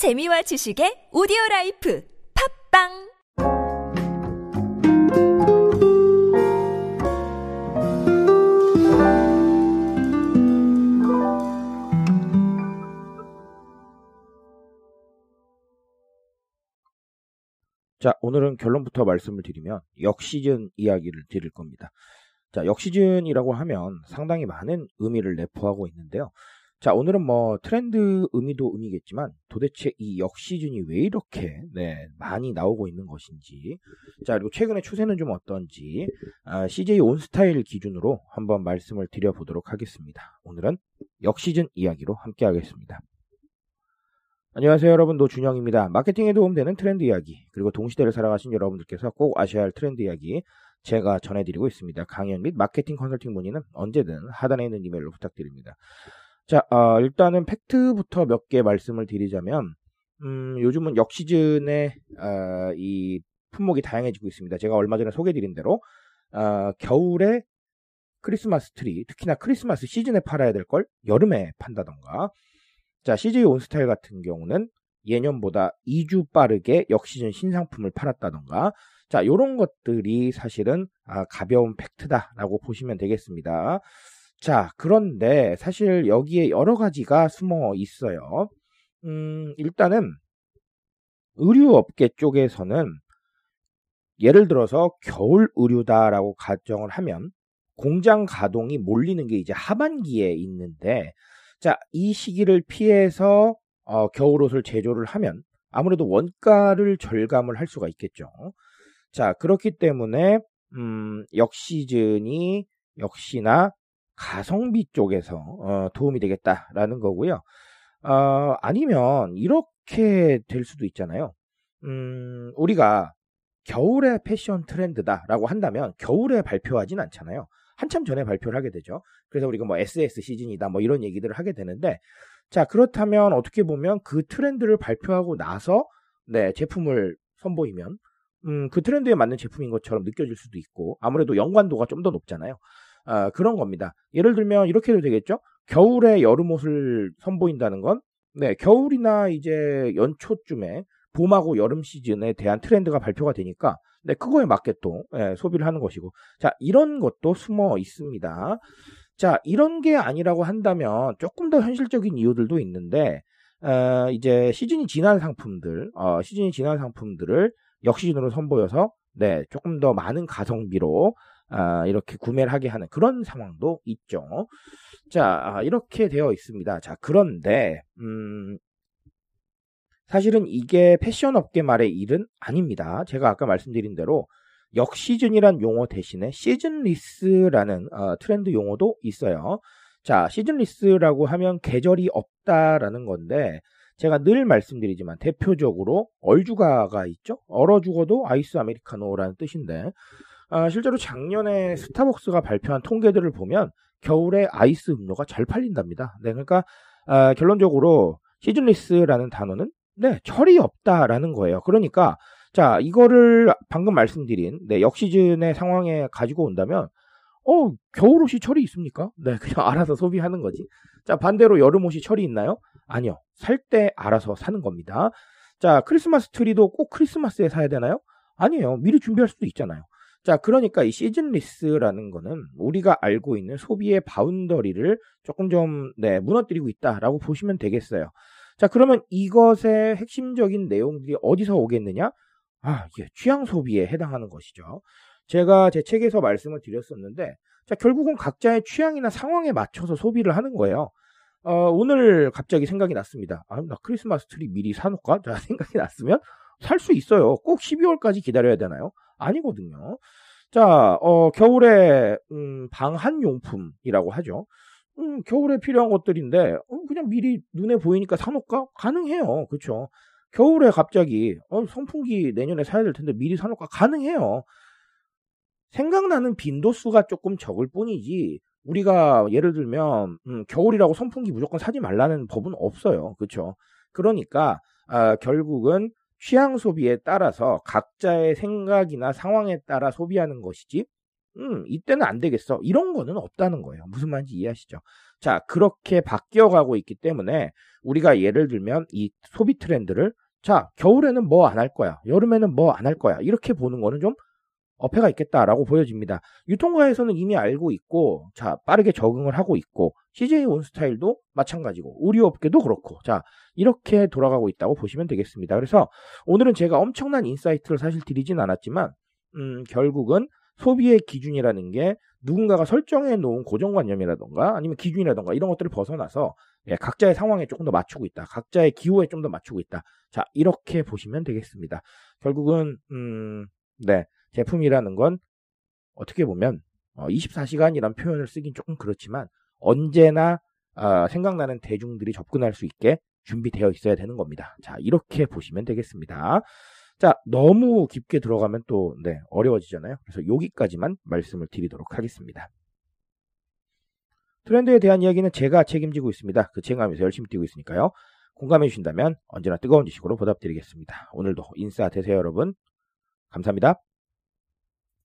재미와 지식의 오디오 라이프 팟빵 자, 오늘은 결론부터 말씀을 드리면 역시즌 이야기를 드릴 겁니다. 자, 역시즌이라고 하면 상당히 많은 의미를 내포하고 있는데요. 자, 오늘은 뭐 트렌드 의미도 의미겠지만 도대체 이 역시즌이 왜 이렇게 네, 많이 나오고 있는 것인지 자, 그리고 최근의 추세는 좀 어떤지 아, CJ 온스타일 기준으로 한번 말씀을 드려보도록 하겠습니다. 오늘은 역시즌 이야기로 함께 하겠습니다. 안녕하세요 여러분 노준영입니다. 마케팅에 도움되는 트렌드 이야기 그리고 동시대를 살아가신 여러분들께서 꼭 아셔야 할 트렌드 이야기 제가 전해드리고 있습니다. 강연 및 마케팅 컨설팅 문의는 언제든 하단에 있는 이메일로 부탁드립니다. 자 어, 일단은 팩트부터 몇 개 말씀을 드리자면 음, 요즘은 역 시즌의 어, 이 품목이 다양해지고 있습니다. 제가 얼마 전에 소개드린 대로 어, 겨울에 크리스마스 트리 특히나 크리스마스 시즌에 팔아야 될 걸 여름에 판다던가 자, CJ 온스타일 같은 경우는 예년보다 2주 빠르게 역시즌 신상품을 팔았다던가 자, 요런 것들이 사실은 아, 가벼운 팩트다라고 보시면 되겠습니다. 자, 그런데 사실 여기에 여러 가지가 숨어 있어요. 음, 일단은 의류업계 쪽에서는 예를 들어서 겨울 의류다라고 가정을 하면 공장 가동이 몰리는 게 이제 하반기에 있는데 자, 이 시기를 피해서 어, 겨울옷을 제조를 하면 아무래도 원가를 절감을 할 수가 있겠죠. 자, 그렇기 때문에 음, 역시즌이 역시나 가성비 쪽에서 어, 도움이 되겠다라는 거고요. 어, 아니면 이렇게 될 수도 있잖아요. 음, 우리가 겨울의 패션 트렌드다라고 한다면 겨울에 발표하진 않잖아요. 한참 전에 발표를 하게 되죠. 그래서 우리가 뭐 SS 시즌이다 뭐 이런 얘기들을 하게 되는데 자 그렇다면 어떻게 보면 그 트렌드를 발표하고 나서 네 제품을 선보이면 음, 그 트렌드에 맞는 제품인 것처럼 느껴질 수도 있고 아무래도 연관도가 좀 더 높잖아요. 아, 그런 겁니다. 예를 들면 이렇게 해도 되겠죠. 겨울에 여름 옷을 선보인다는 건 네, 겨울이나 이제 연초쯤에 봄하고 여름 시즌에 대한 트렌드가 발표가 되니까 네, 그거에 맞게 또 예, 소비를 하는 것이고 자 이런 것도 숨어 있습니다. 자 이런 게 아니라고 한다면 조금 더 현실적인 이유들도 있는데 어, 이제 시즌이 지난 상품들 어, 시즌이 지난 상품들을 역시즌으로 선보여서 네 조금 더 많은 가성비로 아, 이렇게 구매를 하게 하는 그런 상황도 있죠. 자, 아, 이렇게 되어 있습니다. 자, 그런데, 음, 사실은 이게 패션 업계 말의 일은 아닙니다. 제가 아까 말씀드린 대로 역시즌이란 용어 대신에 시즌리스라는 어, 트렌드 용어도 있어요. 자, 시즌리스라고 하면 계절이 없다라는 건데 제가 늘 말씀드리지만 대표적으로 얼주가가 있죠. 얼어 죽어도 아이스 아메리카노라는 뜻인데 아, 실제로 작년에 스타벅스가 발표한 통계들을 보면 겨울에 아이스 음료가 잘 팔린답니다. 네, 그러니까 아, 결론적으로 시즌리스라는 단어는 네, 철이 없다라는 거예요. 그러니까 자, 이거를 방금 말씀드린 네, 역시즌의 상황에 가지고 온다면 어, 겨울옷이 철이 있습니까? 네, 그냥 알아서 소비하는 거지. 자, 반대로 여름옷이 철이 있나요? 아니요. 살 때 알아서 사는 겁니다. 자, 크리스마스 트리도 꼭 크리스마스에 사야 되나요? 아니에요. 미리 준비할 수도 있잖아요. 자, 그러니까 이 seasonless라는 거는 우리가 알고 있는 소비의 boundary를 조금 좀 네, 무너뜨리고 있다라고 보시면 되겠어요. 자, 그러면 이것의 핵심적인 내용들이 어디서 오겠느냐? 아, 이게 취향 소비에 해당하는 것이죠. 제가 제 책에서 말씀을 드렸었는데, 자, 결국은 각자의 취향이나 상황에 맞춰서 소비를 하는 거예요. 어, 오늘 갑자기 생각이 났습니다. 아, 나 크리스마스 트리 미리 사놓을까? 자, 생각이 났으면 살 수 있어요. 꼭 12월까지 기다려야 되나요? 아니거든요. 자, 어, 겨울에, 음, 방한용품이라고 하죠. 음, 겨울에 필요한 것들인데 어, 그냥 미리 눈에 보이니까 사놓을까? 가능해요. 그렇죠? 겨울에 갑자기 어, 선풍기 내년에 사야 될 텐데 미리 사놓을까? 가능해요. 생각나는 빈도수가 조금 적을 뿐이지 우리가 예를 들면 음, 겨울이라고 선풍기 무조건 사지 말라는 법은 없어요. 그렇죠? 그러니까 아, 결국은 취향 소비에 따라서 각자의 생각이나 상황에 따라 소비하는 것이지 음, 이때는 안 되겠어. 이런 거는 없다는 거예요. 무슨 말인지 이해하시죠? 자, 그렇게 바뀌어가고 있기 때문에 우리가 예를 들면 이 소비 트렌드를 자, 겨울에는 뭐 안 할 거야. 여름에는 뭐 안 할 거야. 이렇게 보는 거는 좀 어폐가 있겠다라고 보여집니다. 유통가에서는 이미 알고 있고, 자, 빠르게 적응을 하고 있고, CJ 온스타일도 마찬가지고, 의류업계도 그렇고, 자, 이렇게 돌아가고 있다고 보시면 되겠습니다. 그래서 오늘은 제가 엄청난 insight를 사실 드리진 않았지만, 음, 결국은 소비의 기준이라는 게 누군가가 설정해 놓은 고정관념이라던가 아니면 기준이라던가 이런 것들을 벗어나서 예, 각자의 상황에 조금 더 맞추고 있다. 각자의 기호에 좀 더 맞추고 있다. 자, 이렇게 보시면 되겠습니다. 결국은, 음, 네. 제품이라는 건 어떻게 보면 어, 24시간이란 표현을 쓰긴 조금 그렇지만 언제나 어, 생각나는 대중들이 접근할 수 있게 준비되어 있어야 되는 겁니다. 자, 이렇게 보시면 되겠습니다. 자, 너무 깊게 들어가면 또, 네, 어려워지잖아요. 그래서 여기까지만 말씀을 드리도록 하겠습니다. 트렌드에 대한 이야기는 제가 책임지고 있습니다. 그 책임감에서 열심히 뛰고 있으니까요. 공감해 주신다면 언제나 뜨거운 지식으로 보답드리겠습니다. 오늘도 인싸 되세요, 여러분. 감사합니다.